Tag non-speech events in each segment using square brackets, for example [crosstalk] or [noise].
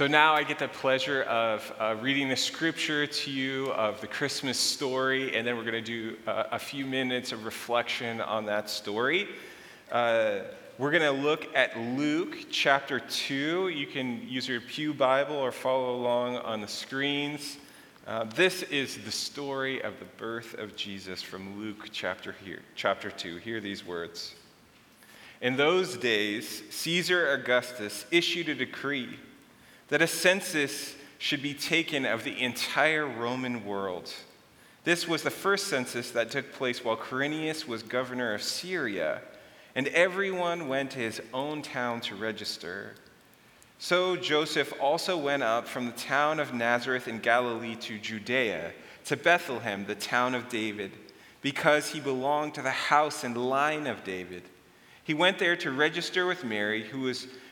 So now I get the pleasure of uh, reading the scripture to you of the Christmas story, and then we're going to do a, a, few minutes of reflection on that story. Uh, we're going to look at Luke chapter 2. You can use your Pew Bible or follow along on the screens. Uh, this is the story of the birth of Jesus from Luke chapter, here, chapter 2. Hear these words. In those days, Caesar Augustus issued a decree that a census should be taken of the entire Roman world. This was the first census that took place while Quirinius was governor of Syria, and everyone went to his own town to register. So Joseph also went up from the town of Nazareth in Galilee to Judea, to Bethlehem, the town of David, because he belonged to the house and line of David. He went there to register with Mary, who was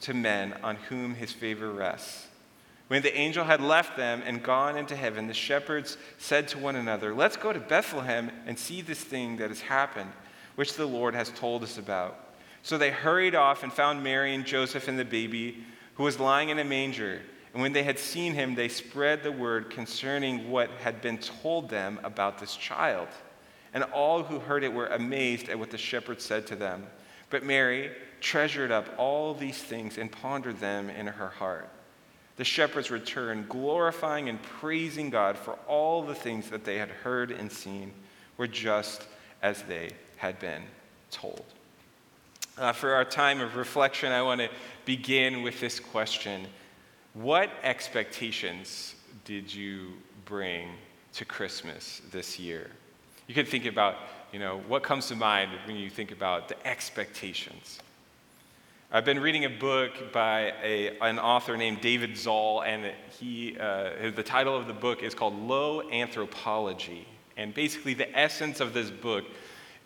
to men on whom his favor rests. When the angel had left them and gone into heaven, the shepherds said to one another, Let's go to Bethlehem and see this thing that has happened, which the Lord has told us about. So they hurried off and found Mary and Joseph and the baby, who was lying in a manger. And when they had seen him, they spread the word concerning what had been told them about this child. And all who heard it were amazed at what the shepherds said to them. But Mary, treasured up all these things and pondered them in her heart. The shepherds returned, glorifying and praising God for all the things that they had heard and seen were just as they had been told. Uh, for our time of reflection, I want to begin with this question What expectations did you bring to Christmas this year? You could think about, you know, what comes to mind when you think about the expectations. I've been reading a book by a, an author named David Zahl, and he, uh, the title of the book is called Low Anthropology. And basically, the essence of this book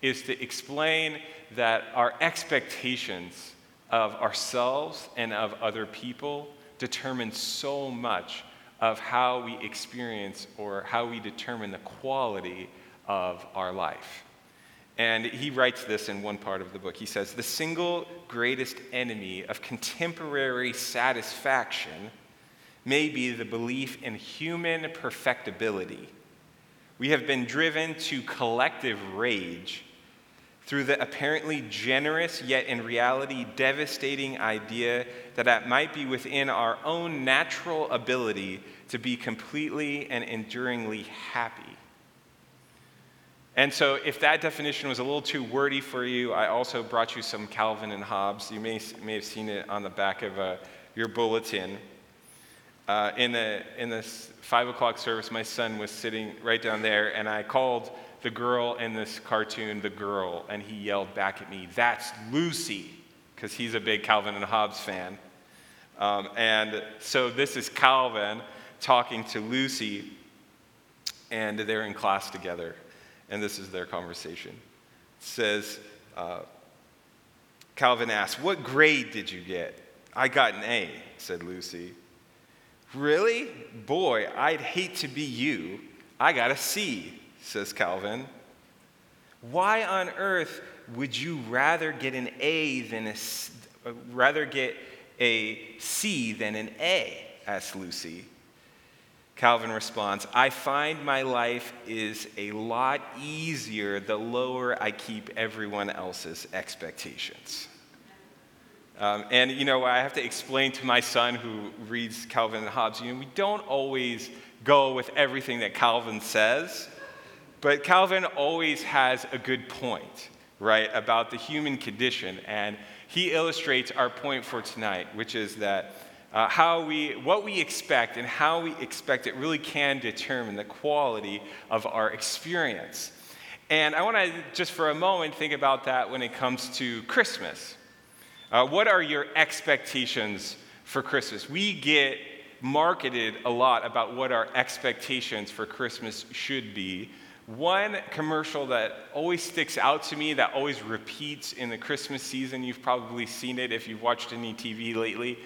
is to explain that our expectations of ourselves and of other people determine so much of how we experience or how we determine the quality of our life. And he writes this in one part of the book. He says, The single greatest enemy of contemporary satisfaction may be the belief in human perfectibility. We have been driven to collective rage through the apparently generous, yet in reality devastating idea that it might be within our own natural ability to be completely and enduringly happy. And so, if that definition was a little too wordy for you, I also brought you some Calvin and Hobbes. You may, may have seen it on the back of uh, your bulletin. Uh, in, the, in this five o'clock service, my son was sitting right down there, and I called the girl in this cartoon the girl, and he yelled back at me, That's Lucy, because he's a big Calvin and Hobbes fan. Um, and so, this is Calvin talking to Lucy, and they're in class together and this is their conversation. It says, uh, Calvin asks, What grade did you get? I got an A, said Lucy. Really? Boy, I'd hate to be you. I got a C, says Calvin. Why on earth would you rather get an A than a, rather get a C than an A? asked Lucy. Calvin responds, I find my life is a lot easier the lower I keep everyone else's expectations. Um, and, you know, I have to explain to my son who reads Calvin and Hobbes, you know, we don't always go with everything that Calvin says, but Calvin always has a good point, right, about the human condition. And he illustrates our point for tonight, which is that uh, how we, what we expect and how we expect it really can determine the quality of our experience. And I want to just for a moment think about that when it comes to Christmas. Uh, what are your expectations for Christmas? We get marketed a lot about what our expectations for Christmas should be. One commercial that always sticks out to me, that always repeats in the Christmas season, you've probably seen it if you've watched any TV lately,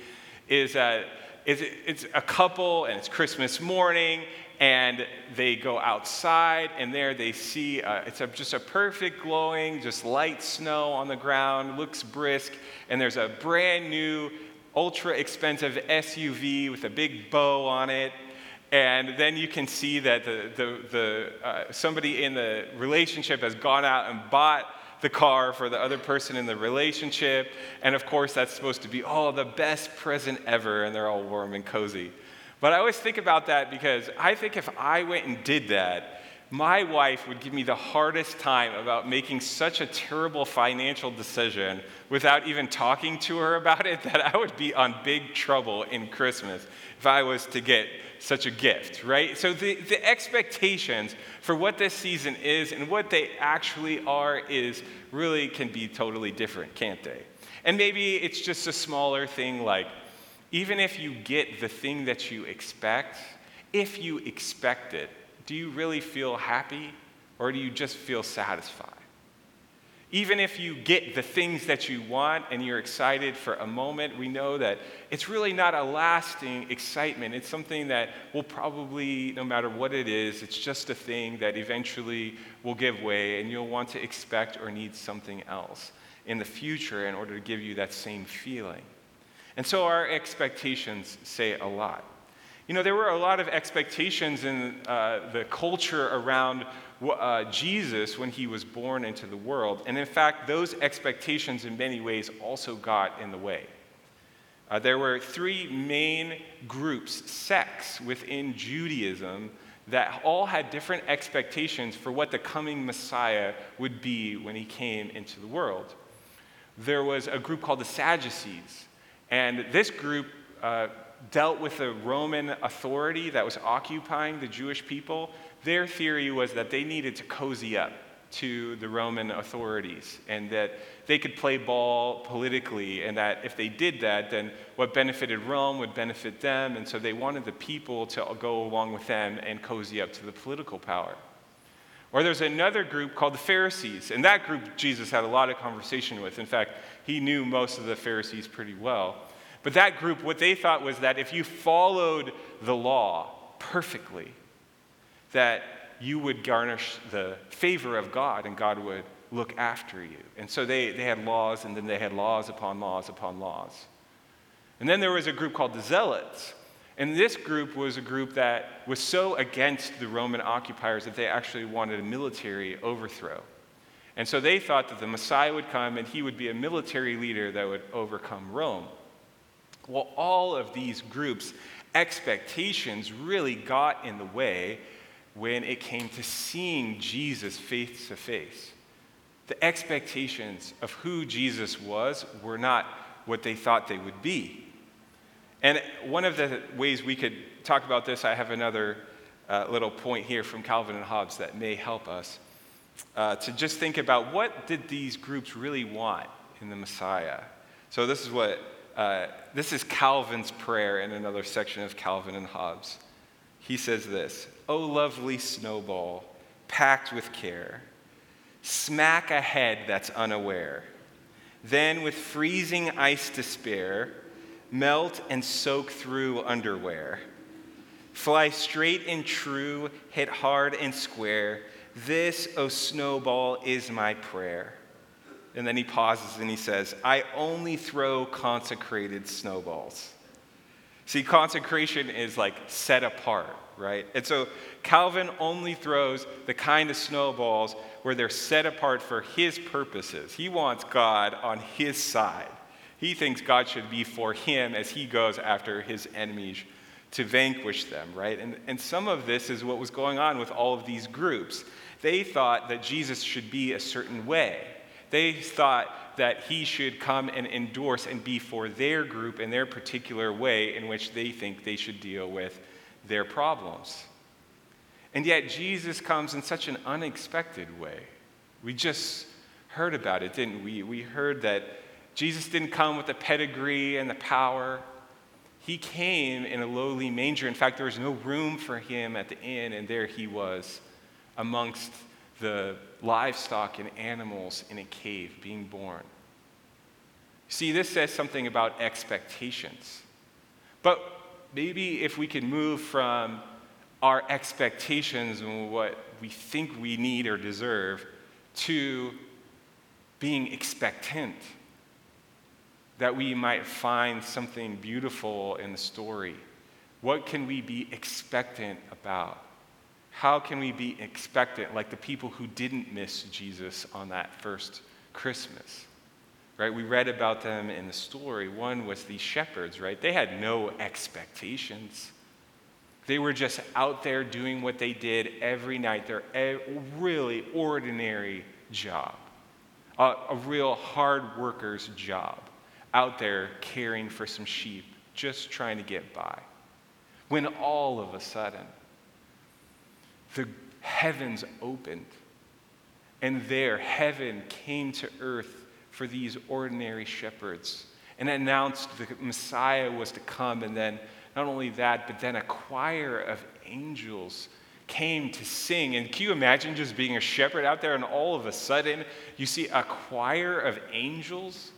is that it's a couple and it's Christmas morning and they go outside and there they see it's a, just a perfect glowing just light snow on the ground looks brisk and there's a brand new ultra expensive suv with a big bow on it. And then you can see that the, the, the uh, somebody in the relationship has gone out and bought the car for the other person in the relationship. And of course, that's supposed to be, oh, the best present ever. And they're all warm and cozy. But I always think about that because I think if I went and did that, my wife would give me the hardest time about making such a terrible financial decision without even talking to her about it [laughs] that I would be on big trouble in Christmas if I was to get such a gift, right? So the, the expectations for what this season is and what they actually are is really can be totally different, can't they? And maybe it's just a smaller thing like even if you get the thing that you expect, if you expect it, do you really feel happy or do you just feel satisfied? Even if you get the things that you want and you're excited for a moment, we know that it's really not a lasting excitement. It's something that will probably, no matter what it is, it's just a thing that eventually will give way and you'll want to expect or need something else in the future in order to give you that same feeling. And so our expectations say a lot. You know, there were a lot of expectations in uh, the culture around uh, Jesus when he was born into the world. And in fact, those expectations in many ways also got in the way. Uh, there were three main groups, sects within Judaism, that all had different expectations for what the coming Messiah would be when he came into the world. There was a group called the Sadducees, and this group uh, dealt with the Roman authority that was occupying the Jewish people their theory was that they needed to cozy up to the Roman authorities and that they could play ball politically, and that if they did that, then what benefited Rome would benefit them, and so they wanted the people to go along with them and cozy up to the political power. Or there's another group called the Pharisees, and that group Jesus had a lot of conversation with. In fact, he knew most of the Pharisees pretty well. But that group, what they thought was that if you followed the law perfectly, that you would garnish the favor of God and God would look after you. And so they, they had laws, and then they had laws upon laws upon laws. And then there was a group called the Zealots. And this group was a group that was so against the Roman occupiers that they actually wanted a military overthrow. And so they thought that the Messiah would come and he would be a military leader that would overcome Rome. Well, all of these groups' expectations really got in the way when it came to seeing Jesus face to face. The expectations of who Jesus was were not what they thought they would be. And one of the ways we could talk about this, I have another uh, little point here from Calvin and Hobbes that may help us uh, to just think about what did these groups really want in the Messiah. So this is what uh, this is Calvin's prayer in another section of Calvin and Hobbes. He says this Oh, lovely snowball, packed with care, smack a head that's unaware. Then, with freezing ice to spare, melt and soak through underwear. Fly straight and true, hit hard and square. This, O oh snowball, is my prayer. And then he pauses and he says, I only throw consecrated snowballs. See, consecration is like set apart right? And so Calvin only throws the kind of snowballs where they're set apart for his purposes. He wants God on his side. He thinks God should be for him as he goes after his enemies to vanquish them, right? And, and some of this is what was going on with all of these groups. They thought that Jesus should be a certain way. They thought that he should come and endorse and be for their group in their particular way in which they think they should deal with their problems. And yet, Jesus comes in such an unexpected way. We just heard about it, didn't we? We heard that Jesus didn't come with the pedigree and the power. He came in a lowly manger. In fact, there was no room for him at the inn, and there he was amongst the livestock and animals in a cave being born. See, this says something about expectations. But maybe if we can move from our expectations and what we think we need or deserve to being expectant, that we might find something beautiful in the story. What can we be expectant about? How can we be expectant like the people who didn't miss Jesus on that first Christmas? Right? We read about them in the story. One was these shepherds, right? They had no expectations. They were just out there doing what they did every night, their really ordinary job, a, a real hard worker's job, out there caring for some sheep, just trying to get by. When all of a sudden, the heavens opened, and there heaven came to earth for these ordinary shepherds and announced the Messiah was to come. And then, not only that, but then a choir of angels came to sing. And can you imagine just being a shepherd out there and all of a sudden you see a choir of angels?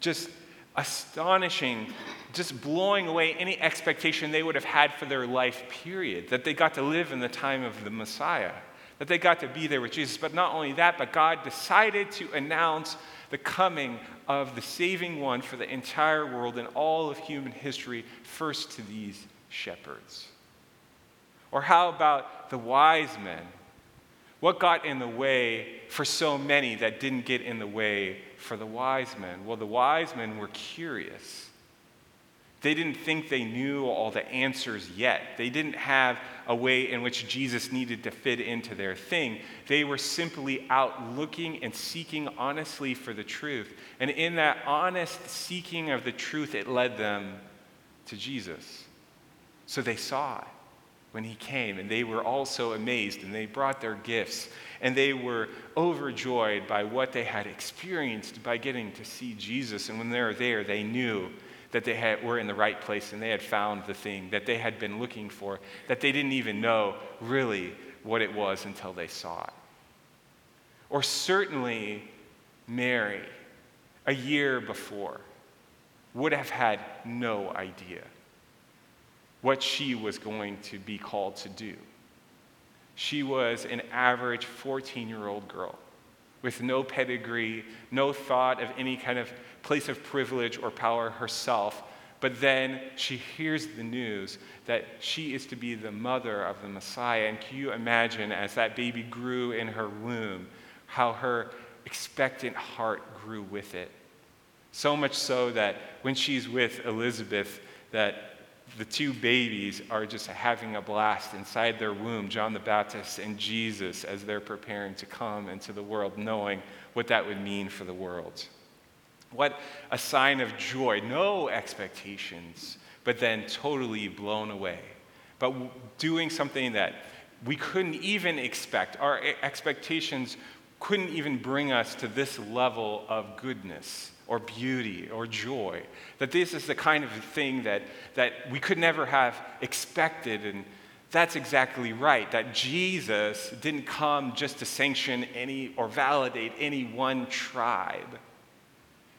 Just astonishing, just blowing away any expectation they would have had for their life, period. That they got to live in the time of the Messiah, that they got to be there with Jesus. But not only that, but God decided to announce the coming of the saving one for the entire world and all of human history first to these shepherds. Or how about the wise men? What got in the way for so many that didn't get in the way for the wise men? Well, the wise men were curious. They didn't think they knew all the answers yet. They didn't have a way in which Jesus needed to fit into their thing. They were simply out looking and seeking honestly for the truth. And in that honest seeking of the truth, it led them to Jesus. So they saw it when he came, and they were also amazed, and they brought their gifts, and they were overjoyed by what they had experienced by getting to see Jesus. And when they were there, they knew that they had, were in the right place and they had found the thing that they had been looking for, that they didn't even know really what it was until they saw it. Or certainly, Mary, a year before, would have had no idea what she was going to be called to do. She was an average 14 year old girl with no pedigree, no thought of any kind of place of privilege or power herself. But then she hears the news that she is to be the mother of the Messiah. And can you imagine, as that baby grew in her womb, how her expectant heart grew with it? So much so that when she's with Elizabeth, that the two babies are just having a blast inside their womb, John the Baptist and Jesus, as they're preparing to come into the world, knowing what that would mean for the world. What a sign of joy. No expectations, but then totally blown away. But doing something that we couldn't even expect. Our expectations couldn't even bring us to this level of goodness or beauty or joy. That this is the kind of thing that, that we could never have expected. And that's exactly right. That Jesus didn't come just to sanction any or validate any one tribe.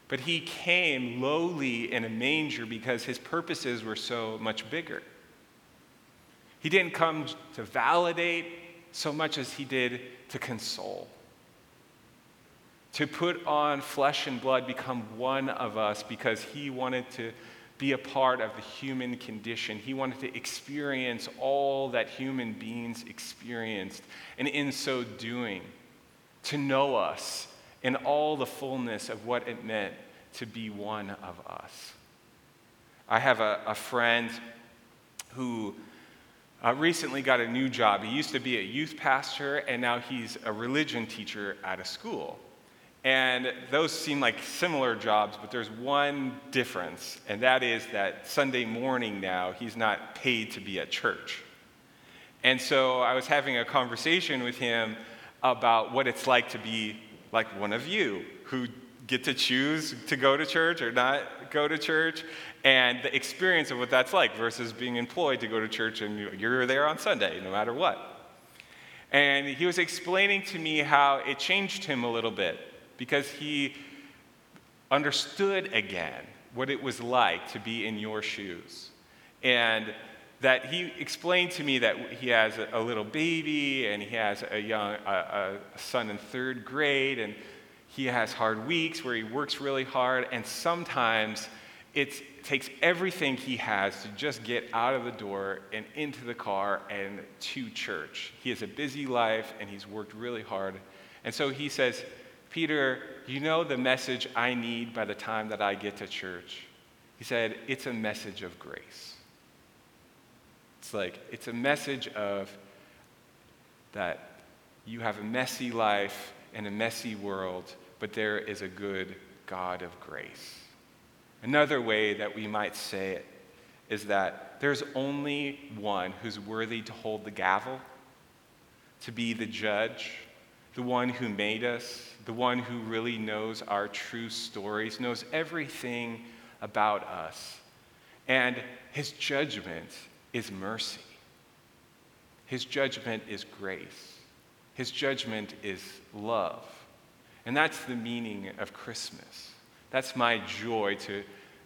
But he came lowly in a manger because his purposes were so much bigger. He didn't come to validate so much as he did to console to put on flesh and blood, become one of us because he wanted to be a part of the human condition. He wanted to experience all that human beings experienced. And in so doing, to know us in all the fullness of what it meant to be one of us. I have a, a friend who uh, recently got a new job. He used to be a youth pastor, and now he's a religion teacher at a school. And those seem like similar jobs, but there's one difference, and that is that Sunday morning now, he's not paid to be at church. And so I was having a conversation with him about what it's like to be like one of you who get to choose to go to church or not go to church, and the experience of what that's like versus being employed to go to church and you're there on Sunday no matter what. And he was explaining to me how it changed him a little bit because he understood again what it was like to be in your shoes. And that he explained to me that he has a, little baby and he has a young a, a son in third grade and he has hard weeks where he works really hard and sometimes it takes everything he has to just get out of the door and into the car and to church. He has a busy life and he's worked really hard. And so he says, Peter, you know the message I need by the time that I get to church? He said, It's a message of grace. It's like, it's a message of that you have a messy life and a messy world, but there is a good God of grace. Another way that we might say it is that there's only one who's worthy to hold the gavel, to be the judge, the one who made us, the one who really knows our true stories, knows everything about us. And his judgment is mercy. His judgment is grace. His judgment is love. And that's the meaning of Christmas. That's my joy to,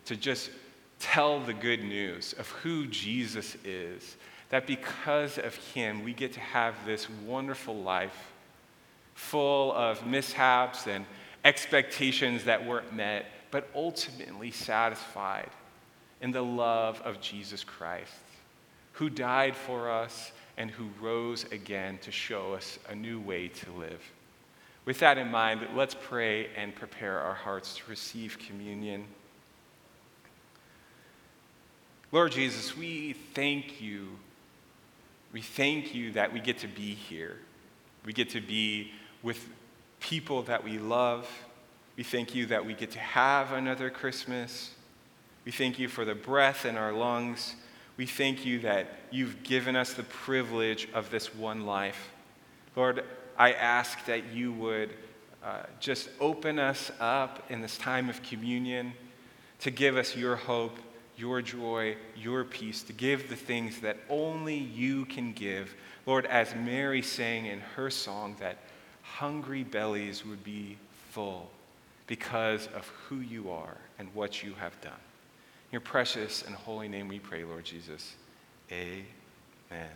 to just tell the good news of who Jesus is. That because of him, we get to have this wonderful life full of mishaps and expectations that weren't met, but ultimately satisfied in the love of Jesus Christ, who died for us and who rose again to show us a new way to live. With that in mind, let's pray and prepare our hearts to receive communion. Lord Jesus, we thank you. We thank you that we get to be here. We get to be with people that we love. We thank you that we get to have another Christmas. We thank you for the breath in our lungs. We thank you that you've given us the privilege of this one life. Lord, I ask that you would uh, just open us up in this time of communion to give us your hope, your joy, your peace, to give the things that only you can give. Lord, as Mary sang in her song, that hungry bellies would be full because of who you are and what you have done. In your precious and holy name we pray, Lord Jesus. Amen.